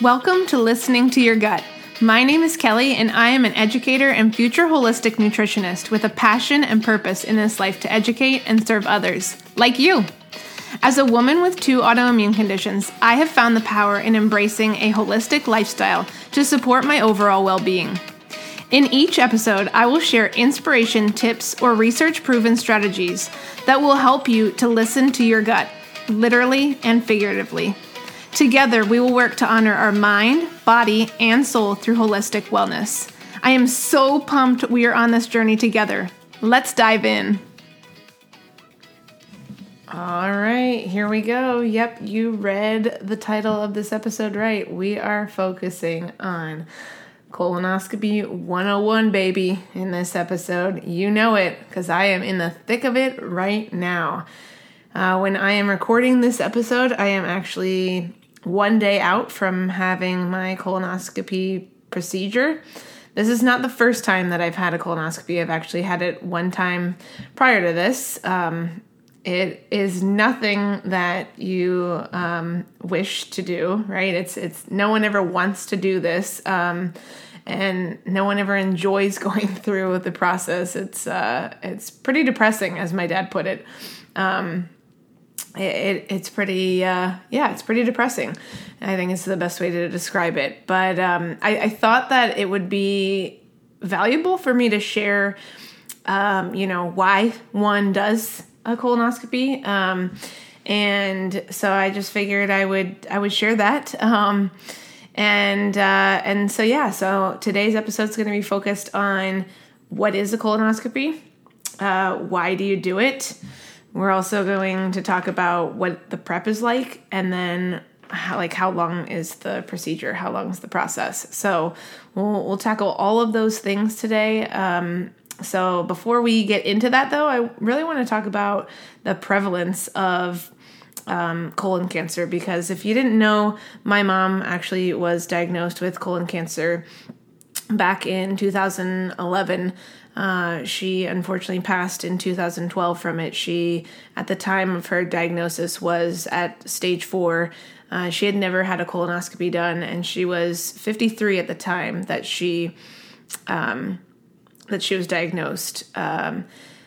Welcome to Listening to Your Gut. My name is Kelly, and I am an educator and future holistic nutritionist with a passion and purpose in this life to educate and serve others, like you. As a woman with two autoimmune conditions, I have found the power in embracing a holistic lifestyle to support my overall well being. In each episode, I will share inspiration, tips, or research proven strategies that will help you to listen to your gut, literally and figuratively. Together, we will work to honor our mind, body, and soul through holistic wellness. I am so pumped we are on this journey together. Let's dive in. All right, here we go. Yep, you read the title of this episode right. We are focusing on colonoscopy 101, baby, in this episode. You know it because I am in the thick of it right now. Uh, when I am recording this episode, I am actually one day out from having my colonoscopy procedure. This is not the first time that I've had a colonoscopy. I've actually had it one time prior to this. Um, it is nothing that you um, wish to do, right? It's it's no one ever wants to do this, um, and no one ever enjoys going through the process. It's uh, it's pretty depressing, as my dad put it. Um, it, it, it's pretty uh, yeah it's pretty depressing i think it's the best way to describe it. But um, I, I, thought that it would be valuable for me to share um, you know why one does a colonoscopy um, and so i just figured i would i would share that um, and uh, and so yeah so today's episode is going to be focused on what is a colonoscopy uh, why do you do it we're also going to talk about what the prep is like and then how, like how long is the procedure? How long is the process? So we'll, we'll tackle all of those things today. Um, so before we get into that though i really want to talk about the prevalence of um, colon cancer because if you didn't know my mom actually was diagnosed with colon cancer back in 2011 uh, she unfortunately passed in 2012 from it. She, at the time of her diagnosis, was at stage four. Uh, she had never had a colonoscopy done, and she was 53 at the time that she um, that she was diagnosed. Um,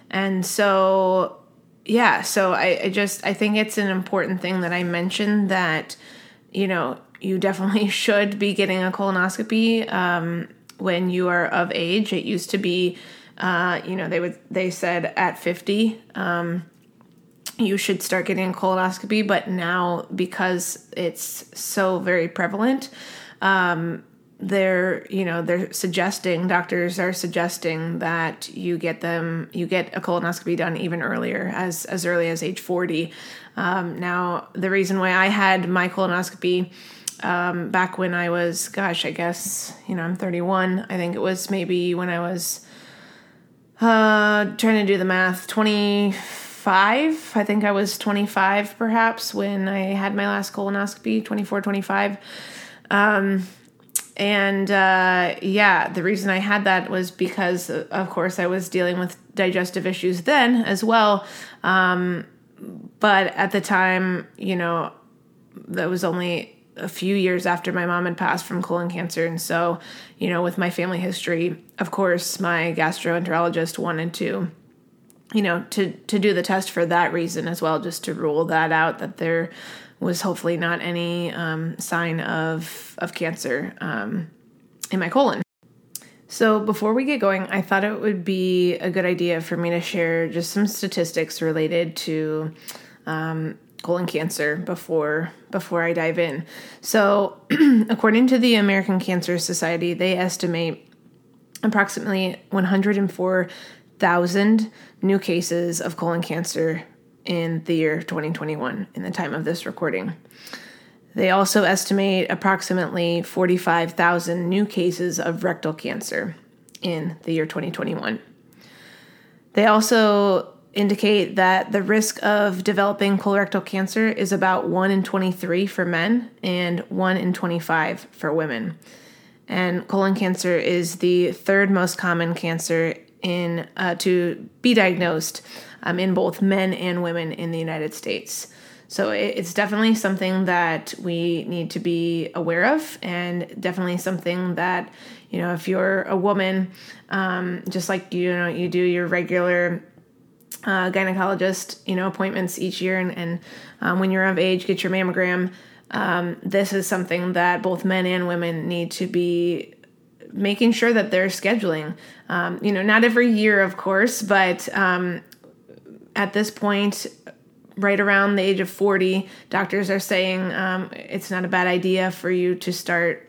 and so, yeah, so I, I just I think it's an important thing that I mentioned that you know you definitely should be getting a colonoscopy um, when you are of age. It used to be uh, you know, they would they said at 50, um, you should start getting a colonoscopy, but now because it's so very prevalent, um, they're you know they're suggesting doctors are suggesting that you get them you get a colonoscopy done even earlier as as early as age 40 um, now the reason why i had my colonoscopy um, back when i was gosh i guess you know i'm 31 i think it was maybe when i was uh, trying to do the math, 25. I think I was 25 perhaps when I had my last colonoscopy, 24, 25. Um, and uh, yeah, the reason I had that was because, of course, I was dealing with digestive issues then as well. Um, but at the time, you know, that was only a few years after my mom had passed from colon cancer. And so, you know, with my family history, of course, my gastroenterologist wanted to, you know, to to do the test for that reason as well, just to rule that out that there was hopefully not any um, sign of of cancer um, in my colon. So before we get going, I thought it would be a good idea for me to share just some statistics related to um, colon cancer before before I dive in. So, according to the American Cancer Society, they estimate approximately 104,000 new cases of colon cancer in the year 2021 in the time of this recording. They also estimate approximately 45,000 new cases of rectal cancer in the year 2021. They also indicate that the risk of developing colorectal cancer is about 1 in 23 for men and 1 in 25 for women. And colon cancer is the third most common cancer in uh, to be diagnosed um, in both men and women in the United States. so it, it's definitely something that we need to be aware of, and definitely something that you know if you're a woman, um, just like you know you do your regular uh, gynecologist, you know, appointments each year, and, and um, when you're of age, get your mammogram. Um, this is something that both men and women need to be making sure that they're scheduling. Um, you know, not every year, of course, but um, at this point, right around the age of 40, doctors are saying um, it's not a bad idea for you to start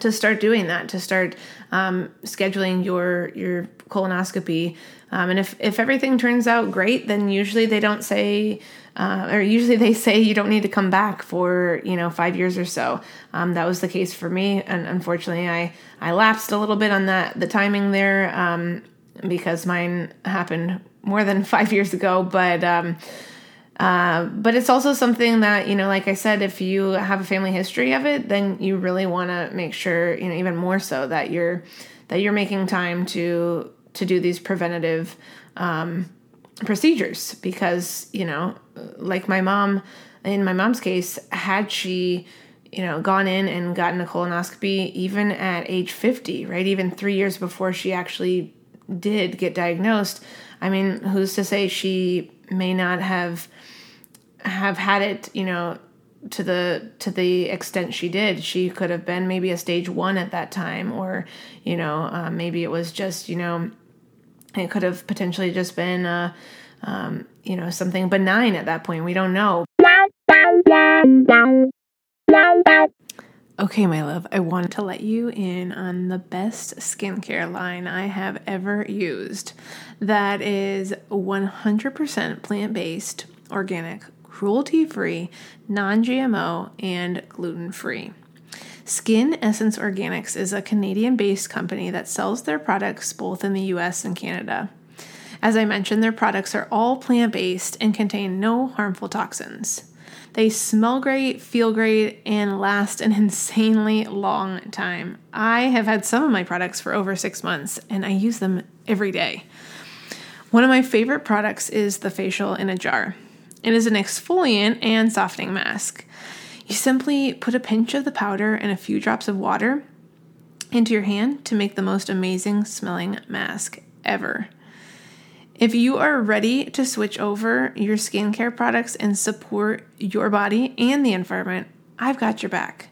to start doing that, to start um, scheduling your your colonoscopy. Um, and if if everything turns out great, then usually they don't say. Uh, or usually they say you don't need to come back for you know five years or so. Um, that was the case for me, and unfortunately, I I lapsed a little bit on that the timing there um, because mine happened more than five years ago. But um, uh, but it's also something that you know, like I said, if you have a family history of it, then you really want to make sure you know even more so that you're that you're making time to to do these preventative um, procedures because you know, like my mom, in my mom's case, had she you know gone in and gotten a colonoscopy even at age 50 right even three years before she actually did get diagnosed i mean who's to say she may not have have had it, you know, to the to the extent she did. She could have been maybe a stage one at that time, or you know, uh, maybe it was just you know, it could have potentially just been uh, um, you know something benign at that point. We don't know. Okay, my love, I wanted to let you in on the best skincare line I have ever used. That is 100% plant based, organic, cruelty free, non GMO, and gluten free. Skin Essence Organics is a Canadian based company that sells their products both in the US and Canada. As I mentioned, their products are all plant based and contain no harmful toxins. They smell great, feel great, and last an insanely long time. I have had some of my products for over six months and I use them every day. One of my favorite products is the facial in a jar. It is an exfoliant and softening mask. You simply put a pinch of the powder and a few drops of water into your hand to make the most amazing smelling mask ever. If you are ready to switch over your skincare products and support your body and the environment, I've got your back.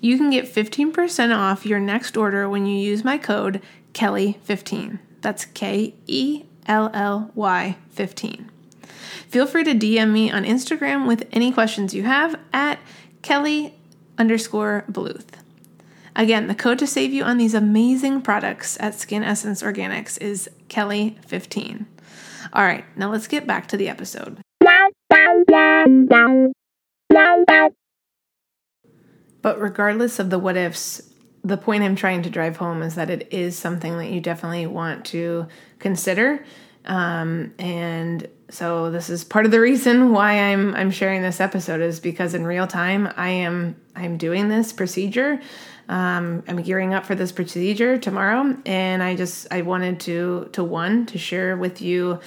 You can get 15% off your next order when you use my code Kelly15. That's K E L L Y 15. Feel free to DM me on Instagram with any questions you have at Kelly underscore Bluth. Again, the code to save you on these amazing products at Skin Essence Organics is Kelly15. All right, now let's get back to the episode. But regardless of the what ifs, the point I'm trying to drive home is that it is something that you definitely want to consider. Um, and so this is part of the reason why I'm I'm sharing this episode is because in real time I am I'm doing this procedure. Um, I'm gearing up for this procedure tomorrow, and I just I wanted to to one to share with you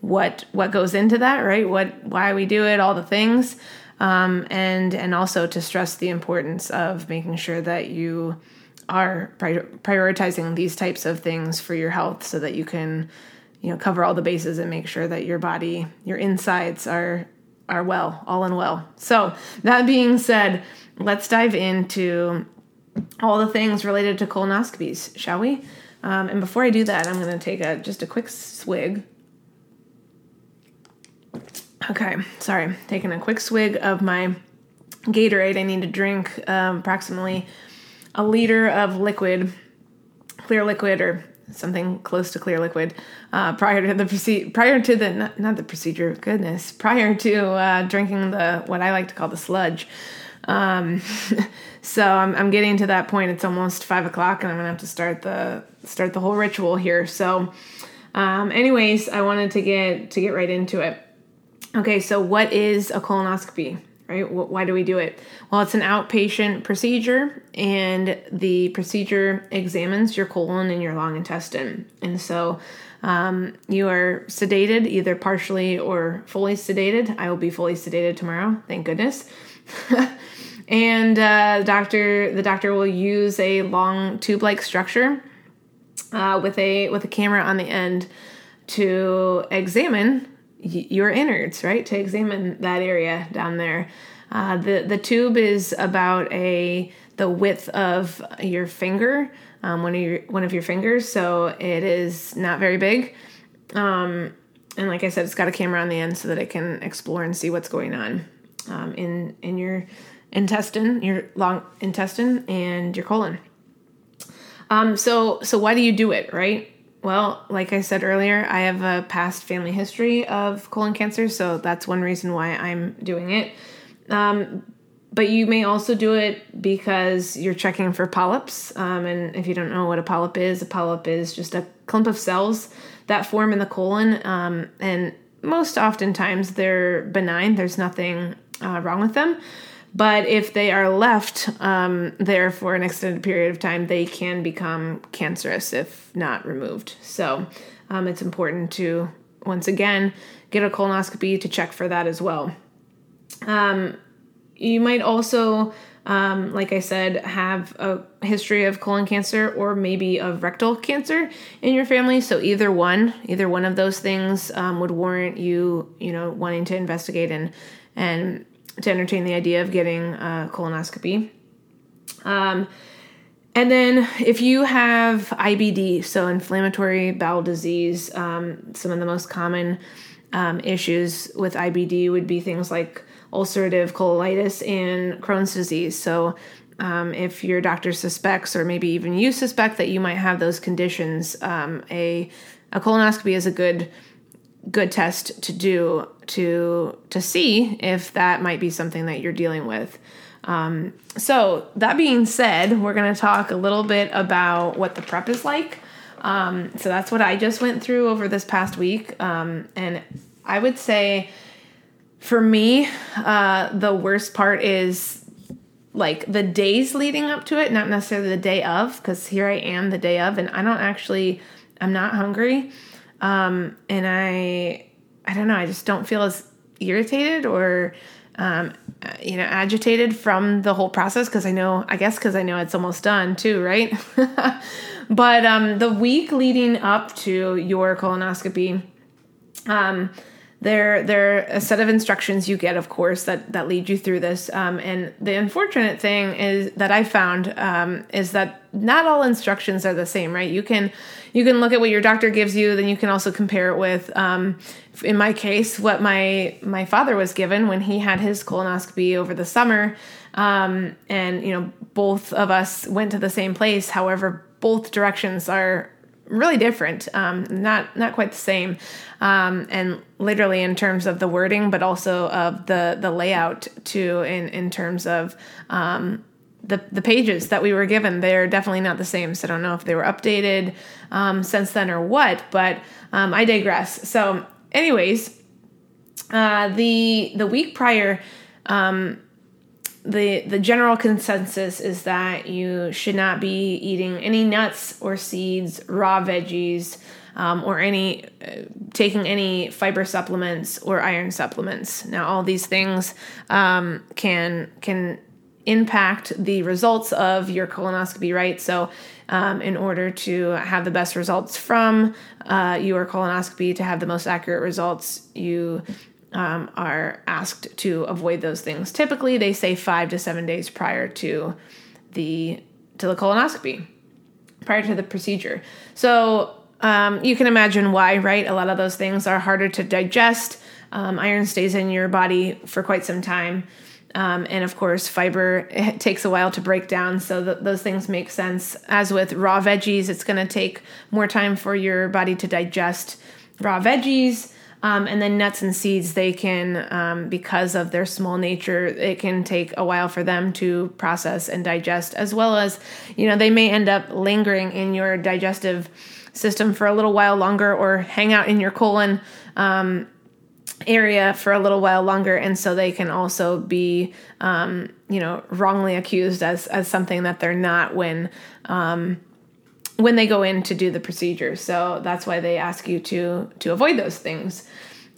what what goes into that, right? What why we do it, all the things, um, and and also to stress the importance of making sure that you are pri- prioritizing these types of things for your health, so that you can you know cover all the bases and make sure that your body your insides are are well all in well. So that being said let's dive into all the things related to colonoscopies shall we? Um, and before i do that i'm going to take a just a quick swig. Okay sorry taking a quick swig of my gatorade. I need to drink um, approximately a liter of liquid clear liquid or something close to clear liquid uh, prior to the procedure prior to the not, not, the procedure goodness prior to uh, drinking the what i like to call the sludge. Um, so I'm, I'm getting to that point. It's almost five o'clock and i'm gonna have to start the start the whole ritual here. So um, anyways i wanted to get to get right into it. Okay so what is a colonoscopy right? Why do we do it? Well, it's an outpatient procedure, and the procedure examines your colon and your long intestine. And so um, you are sedated, either partially or fully sedated. I will be fully sedated tomorrow, thank goodness. and uh, doctor, the doctor will use a long tube-like structure uh, with a with a camera on the end to examine your innards, right? To examine that area down there. Uh, the the tube is about a the width of your finger, um, one of your one of your fingers, so it is not very big. Um, and like I said, it's got a camera on the end so that it can explore and see what's going on um, in in your intestine, your long intestine, and your colon. Um, so so why do you do it, right? Well, like I said earlier, I have a past family history of colon cancer, so that's one reason why I'm doing it. Um, but you may also do it because you're checking for polyps. Um, and if you don't know what a polyp is, a polyp is just a clump of cells that form in the colon. Um, and most oftentimes they're benign, there's nothing uh, wrong with them. But if they are left um, there for an extended period of time, they can become cancerous if not removed. So um, it's important to, once again, get a colonoscopy to check for that as well. Um, you might also, um, like I said, have a history of colon cancer or maybe of rectal cancer in your family. So either one, either one of those things um, would warrant you, you know, wanting to investigate and and to entertain the idea of getting a colonoscopy. Um, and then if you have IBD, so inflammatory bowel disease, um, some of the most common um, issues with IBD would be things like ulcerative colitis and Crohn's disease. So um, if your doctor suspects, or maybe even you suspect that you might have those conditions, um, a a colonoscopy is a good good test to do to to see if that might be something that you're dealing with. Um, so that being said, we're going to talk a little bit about what the prep is like. Um, so that's what I just went through over this past week, um, and I would say for me, uh, the worst part is like the days leading up to it, not necessarily the day of, because here I am the day of, and I don't actually, I'm not hungry um, and I I don't know I just don't feel as irritated or um, you know agitated from the whole process because I know I guess because I know it's almost done too right? But um, the week leading up to your colonoscopy um, there there are a set of instructions you get of course that that lead you through this um, and the unfortunate thing is that i found um, is that not all instructions are the same right? You can you can look at what your doctor gives you then you can also compare it with um, in my case what my my father was given when he had his colonoscopy over the summer um, and you know both of us went to the same place. However both directions are really different, um, not not quite the same, um, and literally in terms of the wording, but also of the the layout too. In in terms of um, the the pages that we were given, they're definitely not the same. So I don't know if they were updated um, since then or what, but um, I digress. So, anyways, uh, the the week prior. Um, the the general consensus is that you should not be eating any nuts or seeds, raw veggies, um, or any uh, taking any fiber supplements or iron supplements. Now, all these things um, can can impact the results of your colonoscopy, right? So, um, in order to have the best results from uh, your colonoscopy, to have the most accurate results, you um, are asked to avoid those things. Typically, they say five to seven days prior to the to the colonoscopy, prior to the procedure. So um, you can imagine why, right? A lot of those things are harder to digest. Um, iron stays in your body for quite some time. Um, and of course, fiber takes a while to break down, so th- those things make sense. As with raw veggies, it's going to take more time for your body to digest raw veggies. Um, and then nuts and seeds, they can, um, because of their small nature, it can take a while for them to process and digest, as well as, you know, they may end up lingering in your digestive system for a little while longer or hang out in your colon. Um, area for a little while longer and so they can also be um, you know wrongly accused as as something that they're not when um, when they go in to do the procedure so that's why they ask you to to avoid those things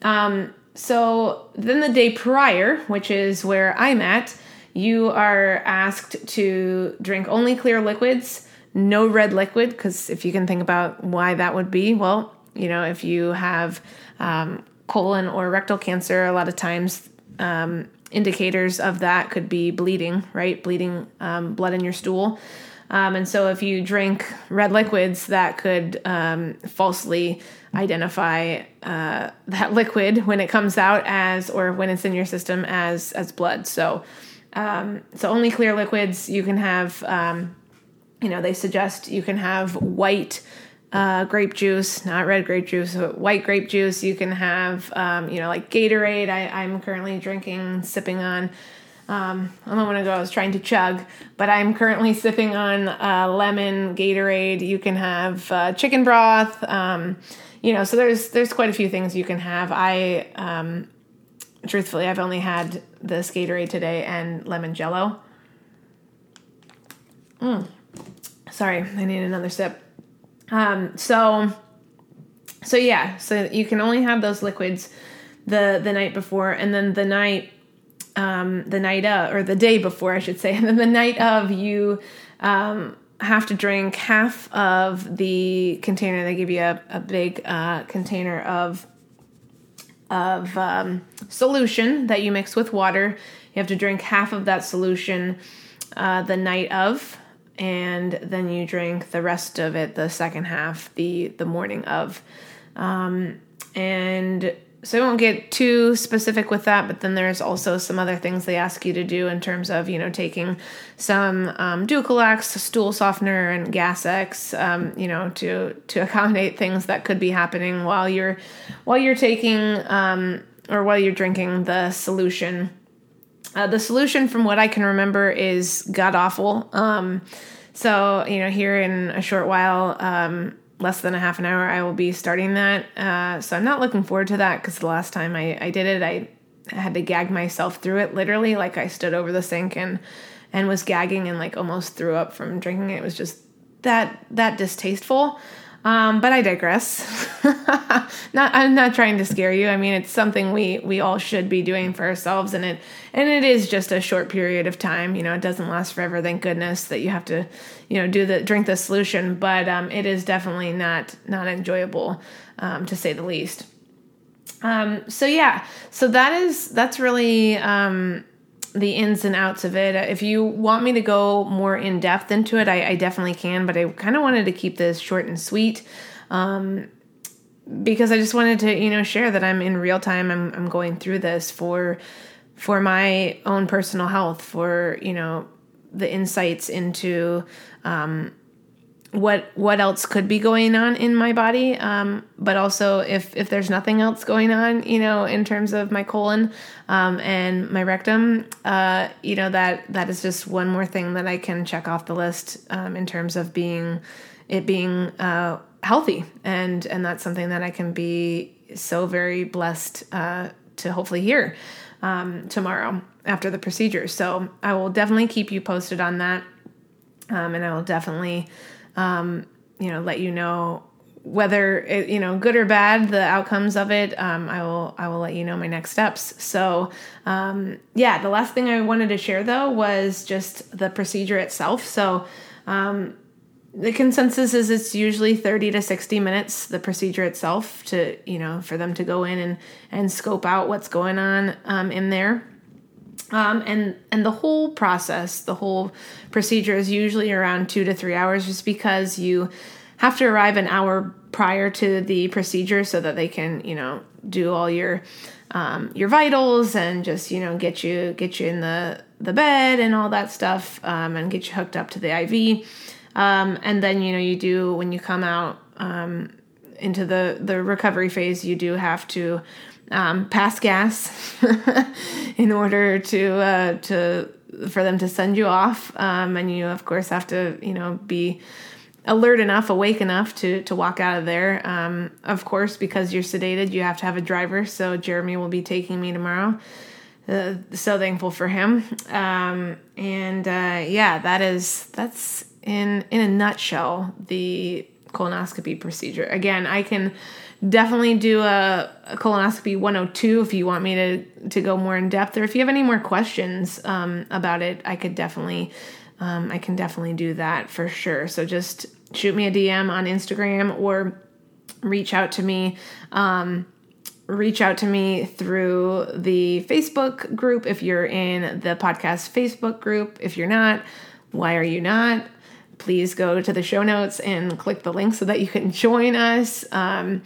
um, so then the day prior which is where i'm at you are asked to drink only clear liquids no red liquid because if you can think about why that would be well you know if you have um, colon or rectal cancer, a lot of times um, indicators of that could be bleeding, right? Bleeding um, blood in your stool. Um, and so if you drink red liquids, that could um, falsely identify uh, that liquid when it comes out as, or when it's in your system as as blood. So, um, so only clear liquids. You can have, um, you know, they suggest you can have white uh, grape juice, not red grape juice, but white grape juice. You can have, um, you know, like Gatorade. I, I'm currently drinking, sipping on. Um, a moment ago, I was trying to chug, but I'm currently sipping on uh, lemon Gatorade. You can have uh, chicken broth. Um, you know, so there's there's quite a few things you can have. I, um, truthfully, I've only had this Gatorade today and lemon Jello. Mm. Sorry, I need another sip. Um, so, so yeah, so you can only have those liquids the the night before, and then the night, um, the night of, or the day before, I should say, and then the night of, you um, have to drink half of the container. They give you a, a big uh, container of of um, solution that you mix with water. You have to drink half of that solution uh, the night of, and then you drink the rest of it the second half the the morning of um, and so I won't get too specific with that, but then there's also some other things they ask you to do in terms of, you know, taking some um, Dulcolax, stool softener, and Gas X, um, you know, to to accommodate things that could be happening while you're while you're taking um, or while you're drinking the solution. Uh, the solution, from what I can remember, is god awful. Um, so, you know, here in a short while, um, less than a half an hour, I will be starting that. Uh, so I'm not looking forward to that because the last time I, I did it, I had to gag myself through it literally. Like I stood over the sink and and was gagging and like almost threw up from drinking it. It was just that that distasteful. Um, but I digress. not I'm not trying to scare you. I mean, it's something we we all should be doing for ourselves, and it and it is just a short period of time. You know, it doesn't last forever. Thank goodness that you have to, you know, do the drink the solution. But um, it is definitely not not enjoyable, um, to say the least. Um, so yeah, so that is that's really um, the ins and outs of it. If you want me to go more in depth into it, I, I definitely can, but I kind of wanted to keep this short and sweet. Um, because I just wanted to, you know, share that I'm in real time. I'm, I'm going through this for, for my own personal health, for, you know, the insights into, um, what what else could be going on in my body um, but also if if there's nothing else going on you know in terms of my colon um, and my rectum uh, you know that that is just one more thing that i can check off the list um, in terms of being it being uh, healthy. And and that's something that i can be so very blessed uh, to hopefully hear um, tomorrow after the procedure. So i will definitely keep you posted on that um, and i will definitely um, you know, let you know whether it, you know good or bad the outcomes of it. Um, i will i will let you know my next steps. So um, yeah the last thing i wanted to share though was just the procedure itself. So um, the consensus is it's usually 30 to 60 minutes the procedure itself to you know for them to go in and and scope out what's going on um, in there um, and and the whole process, the whole procedure is usually around two to three hours, just because you have to arrive an hour prior to the procedure so that they can you know do all your um, your vitals and just you know get you get you in the the bed and all that stuff um, and get you hooked up to the IV. Um, and then you know you do when you come out um, into the the recovery phase, you do have to um, pass gas in order to uh, to for them to send you off, um, and you of course have to you know be alert enough, awake enough to to walk out of there. Um, of course, because you're sedated, you have to have a driver. So Jeremy will be taking me tomorrow. Uh, so thankful for him. Um, and uh, yeah, that is that's in in a nutshell the colonoscopy procedure. Again, I can definitely do a, a, colonoscopy 102 if you want me to to go more in depth or if you have any more questions um, about it i could definitely um, i can definitely do that for sure. So just shoot me a dm on instagram or reach out to me um, reach out to me through the facebook group if you're in the podcast facebook group. If you're not why are you not please go to the show notes and click the link so that you can join us. Um,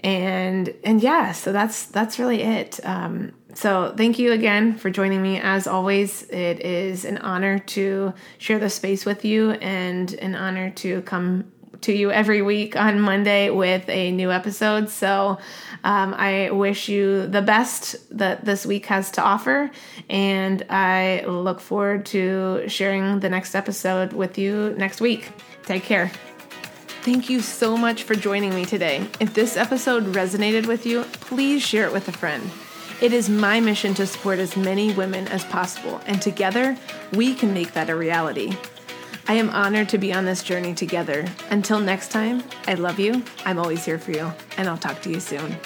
and and yeah, so that's that's really it. Um, so thank you again for joining me. As always, it is an honor to share the space with you and an honor to come to you every week on Monday with a new episode. So um, I wish you the best that this week has to offer, and I look forward to sharing the next episode with you next week. Take care. Thank you so much for joining me today. If this episode resonated with you, please share it with a friend. It is my mission to support as many women as possible, and together we can make that a reality. I am honored to be on this journey together. Until next time, I love you, I'm always here for you, and I'll talk to you soon.